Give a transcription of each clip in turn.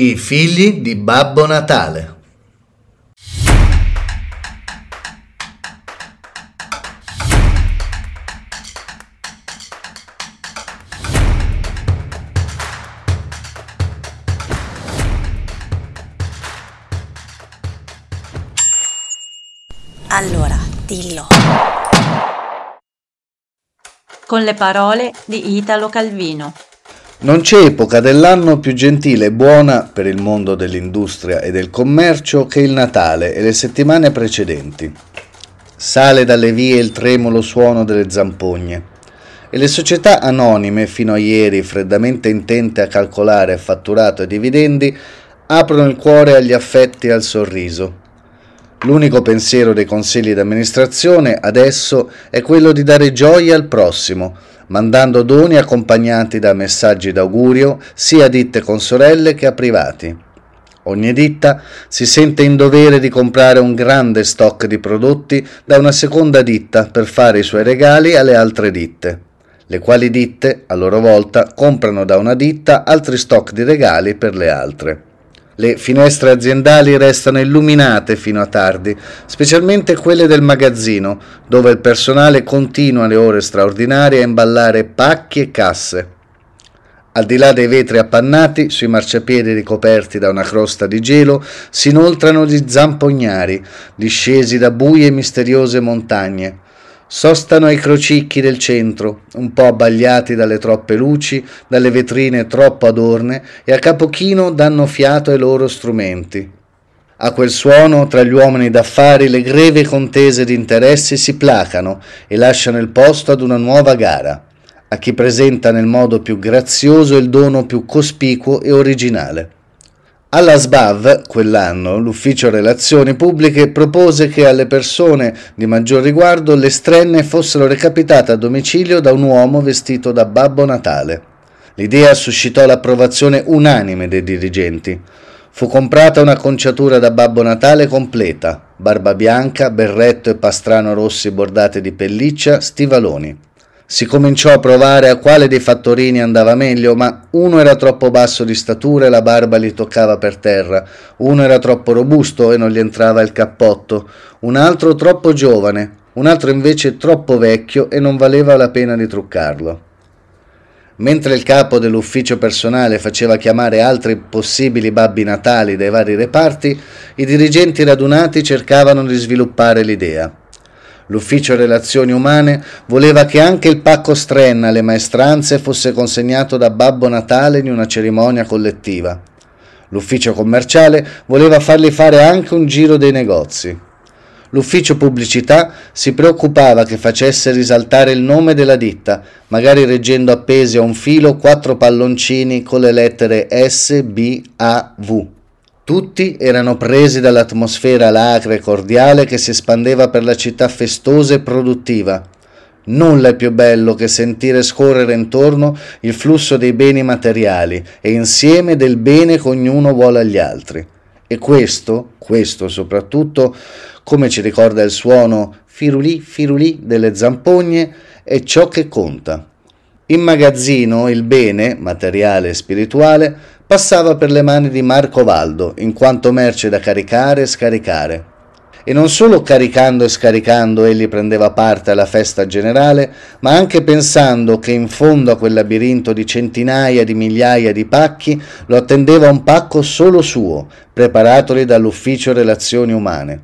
I figli di Babbo Natale. Allora, dillo. Con le parole di Italo Calvino. Non c'è epoca dell'anno più gentile e buona per il mondo dell'industria e del commercio che il Natale e le settimane precedenti. Sale dalle vie il tremulo suono delle zampogne e le società anonime, fino a ieri freddamente intente a calcolare fatturato e dividendi, aprono il cuore agli affetti e al sorriso. L'unico pensiero dei consigli d'amministrazione adesso è quello di dare gioia al prossimo, mandando doni accompagnati da messaggi d'augurio sia a ditte consorelle che a privati. Ogni ditta si sente in dovere di comprare un grande stock di prodotti da una seconda ditta per fare i suoi regali alle altre ditte, le quali ditte, a loro volta, comprano da una ditta altri stock di regali per le altre. Le finestre aziendali restano illuminate fino a tardi, specialmente quelle del magazzino, dove il personale continua le ore straordinarie a imballare pacchi e casse. Al di là dei vetri appannati, sui marciapiedi ricoperti da una crosta di gelo, si inoltrano gli zampognari, discesi da buie e misteriose montagne. Sostano ai crocicchi del centro, un po' abbagliati dalle troppe luci, dalle vetrine troppo adorne e a capo chino danno fiato ai loro strumenti. A quel suono, tra gli uomini d'affari, le grevi contese di interessi si placano e lasciano il posto ad una nuova gara, a chi presenta nel modo più grazioso il dono più cospicuo e originale. Alla SBAV, quell'anno, l'Ufficio Relazioni Pubbliche propose che alle persone di maggior riguardo le strenne fossero recapitate a domicilio da un uomo vestito da Babbo Natale. L'idea suscitò l'approvazione unanime dei dirigenti. Fu comprata una conciatura da Babbo Natale completa, barba bianca, berretto e pastrano rossi bordati di pelliccia, stivaloni. Si cominciò a provare a quale dei fattorini andava meglio, ma uno era troppo basso di statura e la barba gli toccava per terra, uno era troppo robusto e non gli entrava il cappotto, un altro troppo giovane, un altro invece troppo vecchio e non valeva la pena di truccarlo. Mentre il capo dell'ufficio personale faceva chiamare altri possibili babbi natali dai vari reparti, i dirigenti radunati cercavano di sviluppare l'idea. L'ufficio relazioni umane voleva che anche il pacco strenna alle maestranze fosse consegnato da Babbo Natale in una cerimonia collettiva. L'ufficio commerciale voleva fargli fare anche un giro dei negozi. L'ufficio pubblicità si preoccupava che facesse risaltare il nome della ditta, magari reggendo appesi a un filo quattro palloncini con le lettere S, B, A, V. Tutti erano presi dall'atmosfera lacra e cordiale che si espandeva per la città festosa e produttiva. Nulla è più bello che sentire scorrere intorno il flusso dei beni materiali e insieme del bene che ognuno vuole agli altri. E questo, questo soprattutto, come ci ricorda il suono firulì firulì delle zampogne, è ciò che conta. In magazzino il bene, materiale e spirituale, passava per le mani di Marco Valdo, in quanto merce da caricare e scaricare. E non solo caricando e scaricando egli prendeva parte alla festa generale, ma anche pensando che in fondo a quel labirinto di centinaia di migliaia di pacchi lo attendeva un pacco solo suo, preparatoli dall'ufficio relazioni umane.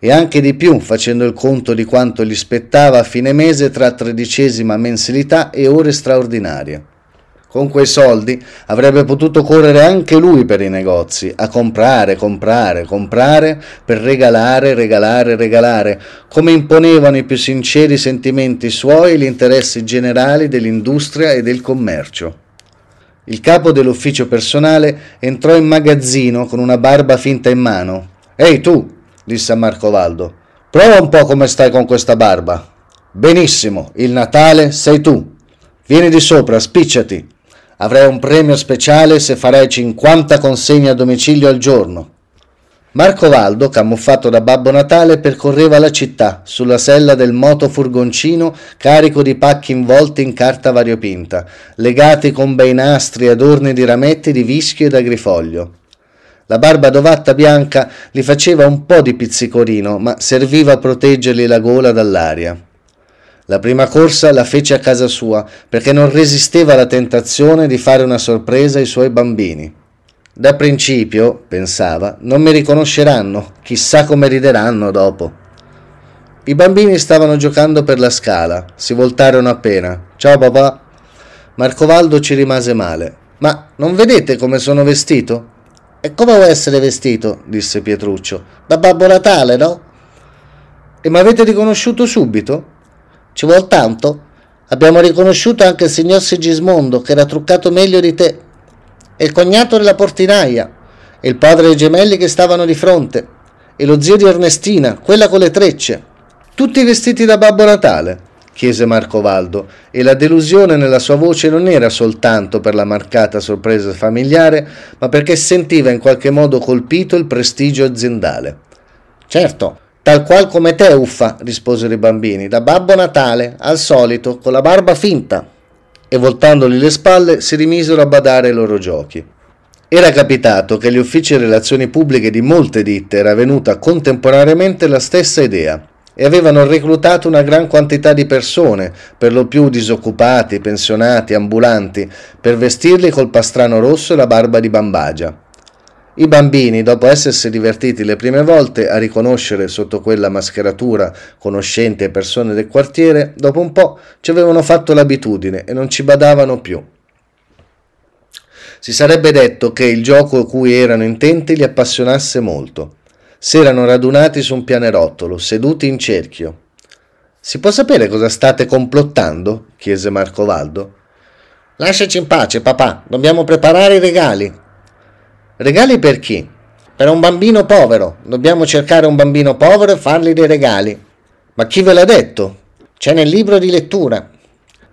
E anche di più, facendo il conto di quanto gli spettava a fine mese tra tredicesima mensilità e ore straordinarie. Con quei soldi avrebbe potuto correre anche lui per i negozi, a comprare, comprare, comprare, per regalare, regalare, regalare, come imponevano i più sinceri sentimenti suoi e gli interessi generali dell'industria e del commercio. Il capo dell'ufficio personale entrò in magazzino con una barba finta in mano. Ehi tu, disse a Marco Valdo, prova un po' come stai con questa barba. Benissimo, il Natale sei tu. Vieni di sopra, spicciati. Avrei un premio speciale se farei 50 consegne a domicilio al giorno. Marco Valdo, camuffato da Babbo Natale, percorreva la città sulla sella del motofurgoncino carico di pacchi involti in carta variopinta, legati con bei nastri e adorni di rametti di vischio ed agrifoglio. La barba dovatta bianca gli faceva un po' di pizzicorino, ma serviva a proteggergli la gola dall'aria. La prima corsa la fece a casa sua perché non resisteva alla tentazione di fare una sorpresa ai suoi bambini. Da principio, pensava, non mi riconosceranno, chissà come rideranno dopo. I bambini stavano giocando per la scala, si voltarono appena. Ciao papà. Marcovaldo ci rimase male. Ma non vedete come sono vestito? E come vuoi essere vestito? disse Pietruccio. Da Babbo Natale, no? E mi avete riconosciuto subito? Ci vuol tanto? Abbiamo riconosciuto anche il signor Sigismondo, che era truccato meglio di te e il cognato della portinaia, e il padre dei gemelli che stavano di fronte, e lo zio di Ernestina, quella con le trecce, tutti vestiti da Babbo Natale, chiese Marco Valdo, e la delusione nella sua voce non era soltanto per la marcata sorpresa familiare, ma perché sentiva in qualche modo colpito il prestigio aziendale. Certo, tal qual come te, uffa, risposero i bambini, da Babbo Natale, al solito, con la barba finta e voltandogli le spalle si rimisero a badare ai loro giochi. Era capitato che agli uffici relazioni pubbliche di molte ditte era venuta contemporaneamente la stessa idea e avevano reclutato una gran quantità di persone, per lo più disoccupati, pensionati, ambulanti, per vestirli col pastrano rosso e la barba di bambagia. I bambini, dopo essersi divertiti le prime volte a riconoscere sotto quella mascheratura conoscenti persone del quartiere, dopo un po' ci avevano fatto l'abitudine e non ci badavano più. Si sarebbe detto che il gioco cui erano intenti li appassionasse molto. Si erano radunati su un pianerottolo, seduti in cerchio. Si può sapere cosa state complottando? chiese Marco Valdo. Lasciaci in pace, papà, dobbiamo preparare i regali, Regali per chi? Per un bambino povero. Dobbiamo cercare un bambino povero e fargli dei regali. Ma chi ve l'ha detto? C'è nel libro di lettura.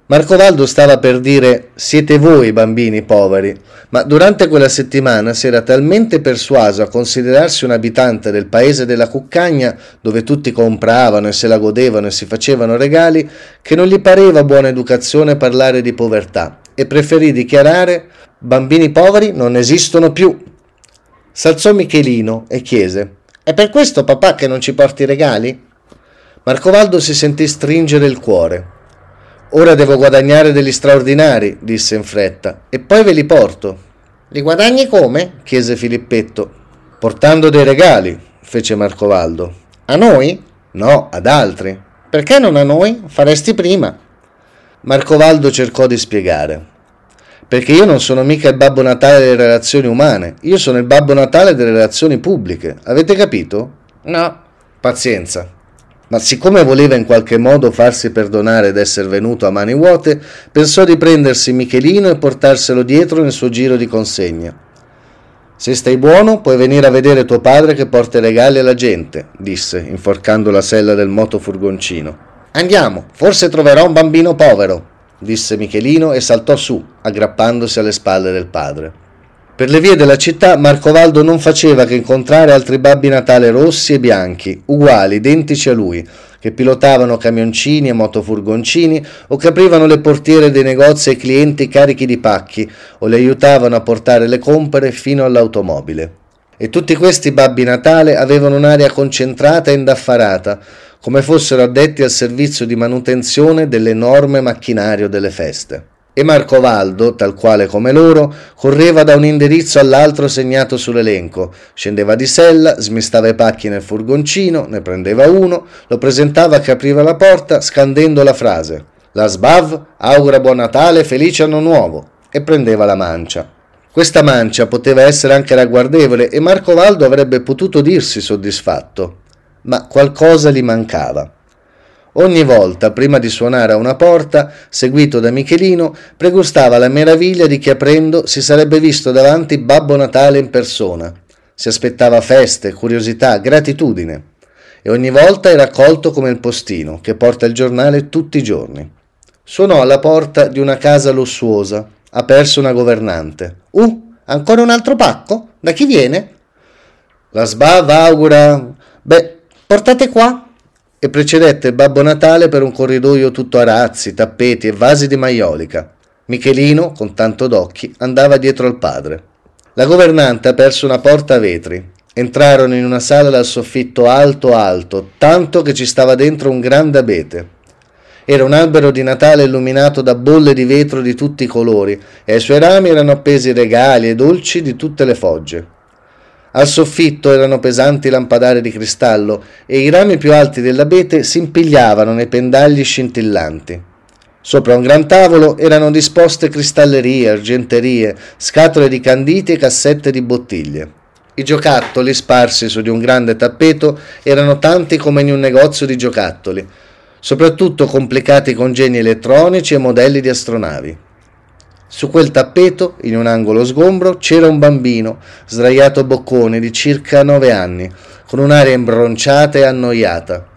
Marco Valdo stava per dire siete voi bambini poveri, ma durante quella settimana si era talmente persuaso a considerarsi un abitante del paese della Cuccagna, dove tutti compravano e se la godevano e si facevano regali, che non gli pareva buona educazione parlare di povertà e preferì dichiarare bambini poveri non esistono più. S'alzò Michelino e chiese: È per questo papà che non ci porti regali? Marcovaldo si sentì stringere il cuore. Ora devo guadagnare degli straordinari, disse in fretta, e poi ve li porto. Li guadagni come? chiese Filippetto. Portando dei regali, fece Marcovaldo. A noi? No, ad altri. Perché non a noi? Faresti prima. Marcovaldo cercò di spiegare. Perché io non sono mica il Babbo Natale delle relazioni umane, io sono il Babbo Natale delle relazioni pubbliche. Avete capito? No. Pazienza. Ma siccome voleva in qualche modo farsi perdonare d'essere venuto a mani vuote, pensò di prendersi Michelino e portarselo dietro nel suo giro di consegna. Se stai buono, puoi venire a vedere tuo padre che porta i regali alla gente, disse, inforcando la sella del motofurgoncino. Andiamo, forse troverò un bambino povero disse Michelino e saltò su, aggrappandosi alle spalle del padre. Per le vie della città Marcovaldo non faceva che incontrare altri babbi Natale rossi e bianchi, uguali, identici a lui, che pilotavano camioncini e motofurgoncini o che aprivano le portiere dei negozi ai clienti carichi di pacchi o li aiutavano a portare le compere fino all'automobile. E tutti questi babbi Natale avevano un'aria concentrata e indaffarata, come fossero addetti al servizio di manutenzione dell'enorme macchinario delle feste. E Marco Valdo, tal quale come loro, correva da un indirizzo all'altro segnato sull'elenco, scendeva di sella, smistava i pacchi nel furgoncino, ne prendeva uno, lo presentava a chi apriva la porta scandendo la frase La SBAV augura buon Natale, felice anno nuovo e prendeva la mancia. Questa mancia poteva essere anche ragguardevole e Marco Valdo avrebbe potuto dirsi soddisfatto ma qualcosa gli mancava. Ogni volta, prima di suonare a una porta, seguito da Michelino, pregustava la meraviglia di che aprendo si sarebbe visto davanti Babbo Natale in persona. Si aspettava feste, curiosità, gratitudine. E ogni volta era accolto come il postino, che porta il giornale tutti i giorni. Suonò alla porta di una casa lussuosa. Ha perso una governante. Uh, ancora un altro pacco? Da chi viene? La sbava augura... Beh, portate qua. E precedette Babbo Natale per un corridoio tutto a razzi, tappeti e vasi di maiolica. Michelino, con tanto d'occhi, andava dietro al padre. La governante ha perso una porta a vetri. Entrarono in una sala dal soffitto alto alto, tanto che ci stava dentro un grande abete. Era un albero di Natale illuminato da bolle di vetro di tutti i colori e ai suoi rami erano appesi regali e dolci di tutte le fogge. Al soffitto erano pesanti lampadari di cristallo e i rami più alti dell'abete si impigliavano nei pendagli scintillanti. Sopra un gran tavolo erano disposte cristallerie, argenterie, scatole di canditi e cassette di bottiglie. I giocattoli sparsi su di un grande tappeto erano tanti come in un negozio di giocattoli, soprattutto complicati congegni elettronici e modelli di astronavi. Su quel tappeto, in un angolo sgombro, c'era un bambino, sdraiato boccone, di circa nove anni, con un'aria imbronciata e annoiata.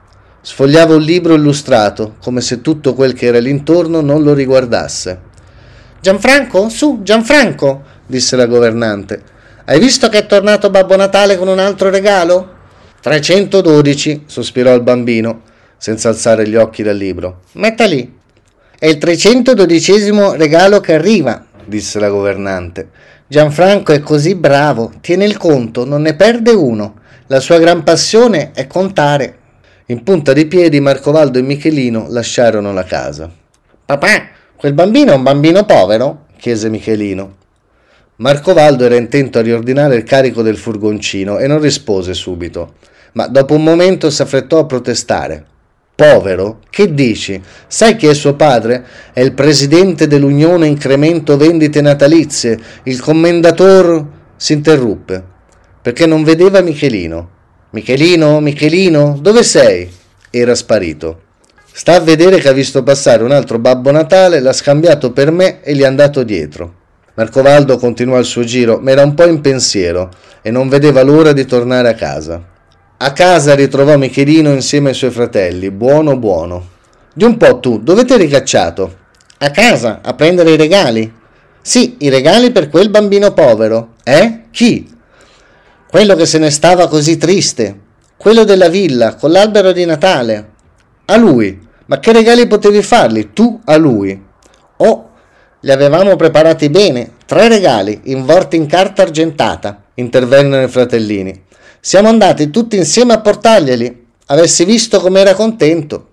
Sfogliava un libro illustrato, come se tutto quel che era l'intorno non lo riguardasse. Gianfranco, su, Gianfranco, disse la governante. Hai visto che è tornato Babbo Natale con un altro regalo? 312, sospirò il bambino, senza alzare gli occhi dal libro. Metta lì. È il 312 regalo che arriva, disse la governante. Gianfranco è così bravo, tiene il conto, non ne perde uno. La sua gran passione è contare. In punta di piedi Marcovaldo e Michelino lasciarono la casa. Papà, quel bambino è un bambino povero? chiese Michelino. Marcovaldo era intento a riordinare il carico del furgoncino e non rispose subito, ma dopo un momento si affrettò a protestare. Povero? Che dici? Sai chi è suo padre? È il presidente dell'Unione Incremento Vendite Natalizie, il commendator... interruppe, perché non vedeva Michelino. Michelino, Michelino, dove sei? Era sparito. Sta a vedere che ha visto passare un altro Babbo Natale, l'ha scambiato per me e gli è andato dietro. Marcovaldo continuò il suo giro, ma era un po' in pensiero e non vedeva l'ora di tornare a casa. A casa ritrovò Michelino insieme ai suoi fratelli, buono buono. Di un po' tu, dove ti eri cacciato? A casa, a prendere i regali. Sì, i regali per quel bambino povero. Eh? Chi? quello che se ne stava così triste, quello della villa con l'albero di Natale. A lui? Ma che regali potevi fargli tu a lui? Oh, li avevamo preparati bene, tre regali involti in carta argentata, intervennero i fratellini. Siamo andati tutti insieme a portarglieli. Avessi visto com'era contento.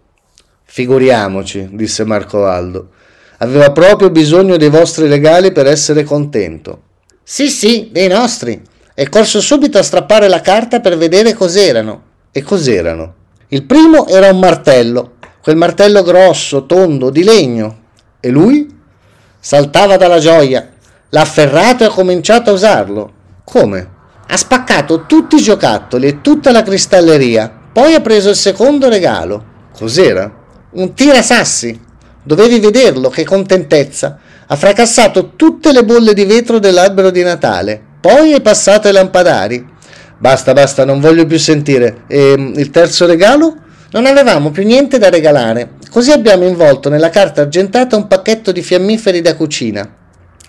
Figuriamoci, disse Marco Aldo. Aveva proprio bisogno dei vostri regali per essere contento. Sì, sì, dei nostri e corso subito a strappare la carta per vedere cos'erano. E cos'erano? Il primo era un martello, quel martello grosso, tondo, di legno. E lui? Saltava dalla gioia. L'ha afferrato e ha cominciato a usarlo. Come? Ha spaccato tutti i giocattoli e tutta la cristalleria. Poi ha preso il secondo regalo. Cos'era? Un tirasassi. Dovevi vederlo, che contentezza. Ha fracassato tutte le bolle di vetro dell'albero di Natale poi hai passato ai lampadari. Basta, basta, non voglio più sentire. E ehm, il terzo regalo? Non avevamo più niente da regalare, così abbiamo involto nella carta argentata un pacchetto di fiammiferi da cucina.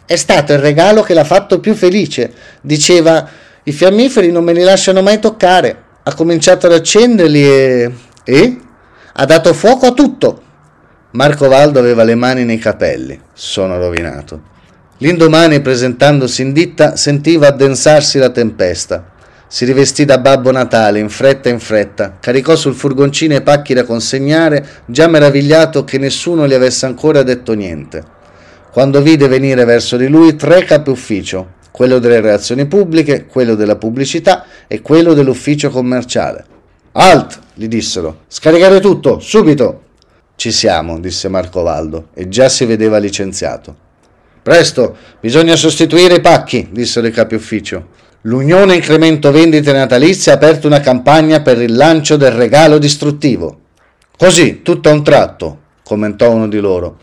È stato il regalo che l'ha fatto più felice. Diceva, i fiammiferi non me li lasciano mai toccare. Ha cominciato ad accenderli e... E? Ha dato fuoco a tutto. Marco Valdo aveva le mani nei capelli. Sono rovinato. L'indomani, presentandosi in ditta, sentiva addensarsi la tempesta. Si rivestì da Babbo Natale in fretta in fretta, caricò sul furgoncino i pacchi da consegnare, già meravigliato che nessuno gli avesse ancora detto niente. Quando vide venire verso di lui tre capi ufficio, quello delle relazioni pubbliche, quello della pubblicità e quello dell'ufficio commerciale. Alt! gli dissero. Scaricare tutto, subito! Ci siamo, disse Marco Valdo, e già si vedeva licenziato. Presto, bisogna sostituire i pacchi, dissero i capi ufficio. L'Unione Incremento Vendite Natalizie ha aperto una campagna per il lancio del regalo distruttivo. Così, tutto a un tratto, commentò uno di loro.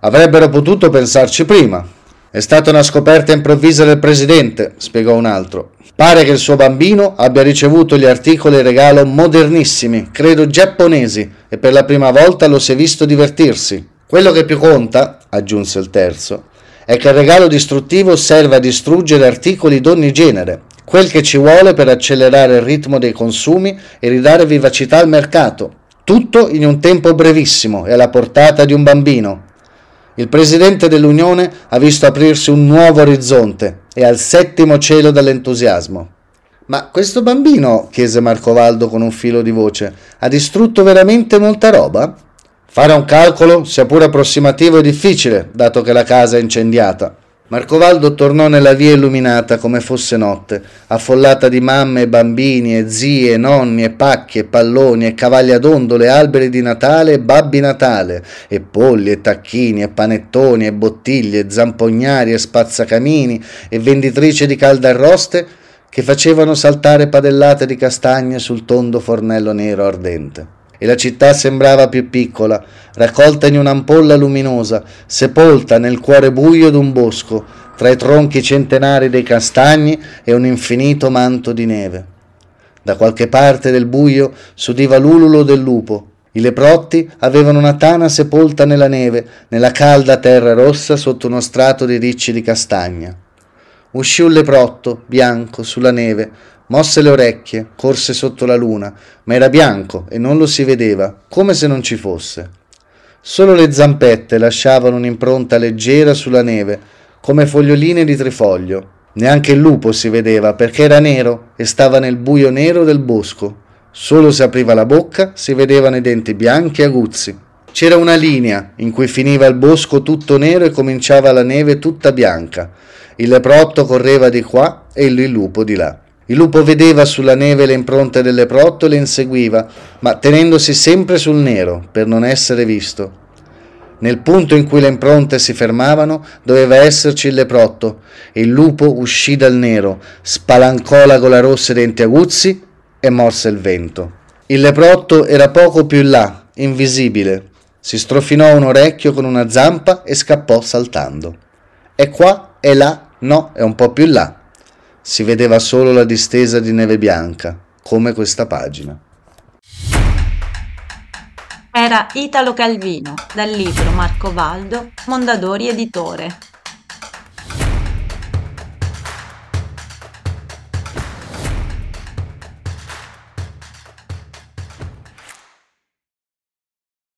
Avrebbero potuto pensarci prima. È stata una scoperta improvvisa del presidente, spiegò un altro. Pare che il suo bambino abbia ricevuto gli articoli regalo modernissimi, credo giapponesi, e per la prima volta lo si è visto divertirsi. Quello che più conta, aggiunse il terzo, è che il regalo distruttivo serve a distruggere articoli d'ogni genere, quel che ci vuole per accelerare il ritmo dei consumi e ridare vivacità al mercato. Tutto in un tempo brevissimo e alla portata di un bambino. Il presidente dell'Unione ha visto aprirsi un nuovo orizzonte e al settimo cielo dall'entusiasmo. Ma questo bambino, chiese Marcovaldo con un filo di voce, ha distrutto veramente molta roba? Fare un calcolo, sia pure approssimativo, è difficile, dato che la casa è incendiata. Marcovaldo tornò nella via illuminata come fosse notte, affollata di mamme e bambini e zie, e nonni e pacchi e palloni e cavalli ad ondole, alberi di Natale e babbi Natale, e polli e tacchini e panettoni e bottiglie, e zampognari e spazzacamini e venditrici di caldarroste che facevano saltare padellate di castagne sul tondo fornello nero ardente e la città sembrava più piccola, raccolta in un'ampolla luminosa, sepolta nel cuore buio d'un bosco, tra i tronchi centenari dei castagni e un infinito manto di neve. Da qualche parte del buio s'udiva l'ululo del lupo. I leprotti avevano una tana sepolta nella neve, nella calda terra rossa sotto uno strato di ricci di castagna. Uscì un leprotto, bianco, sulla neve, Mosse le orecchie, corse sotto la luna, ma era bianco e non lo si vedeva, come se non ci fosse. Solo le zampette lasciavano un'impronta leggera sulla neve, come foglioline di trifoglio. Neanche il lupo si vedeva perché era nero e stava nel buio nero del bosco. Solo se apriva la bocca si vedevano i denti bianchi e aguzzi. C'era una linea in cui finiva il bosco tutto nero e cominciava la neve tutta bianca. Il leprotto correva di qua e il lupo di là. Il lupo vedeva sulla neve le impronte delle leprotto e le inseguiva, ma tenendosi sempre sul nero per non essere visto. Nel punto in cui le impronte si fermavano doveva esserci il leprotto e il lupo uscì dal nero, spalancò la gola rossa e denti aguzzi e morse il vento. Il leprotto era poco più in là, invisibile. Si strofinò un orecchio con una zampa e scappò saltando. È qua, è là, no, è un po' più in là si vedeva solo la distesa di neve bianca, come questa pagina. Era Italo Calvino, dal libro Marco Valdo, Mondadori Editore.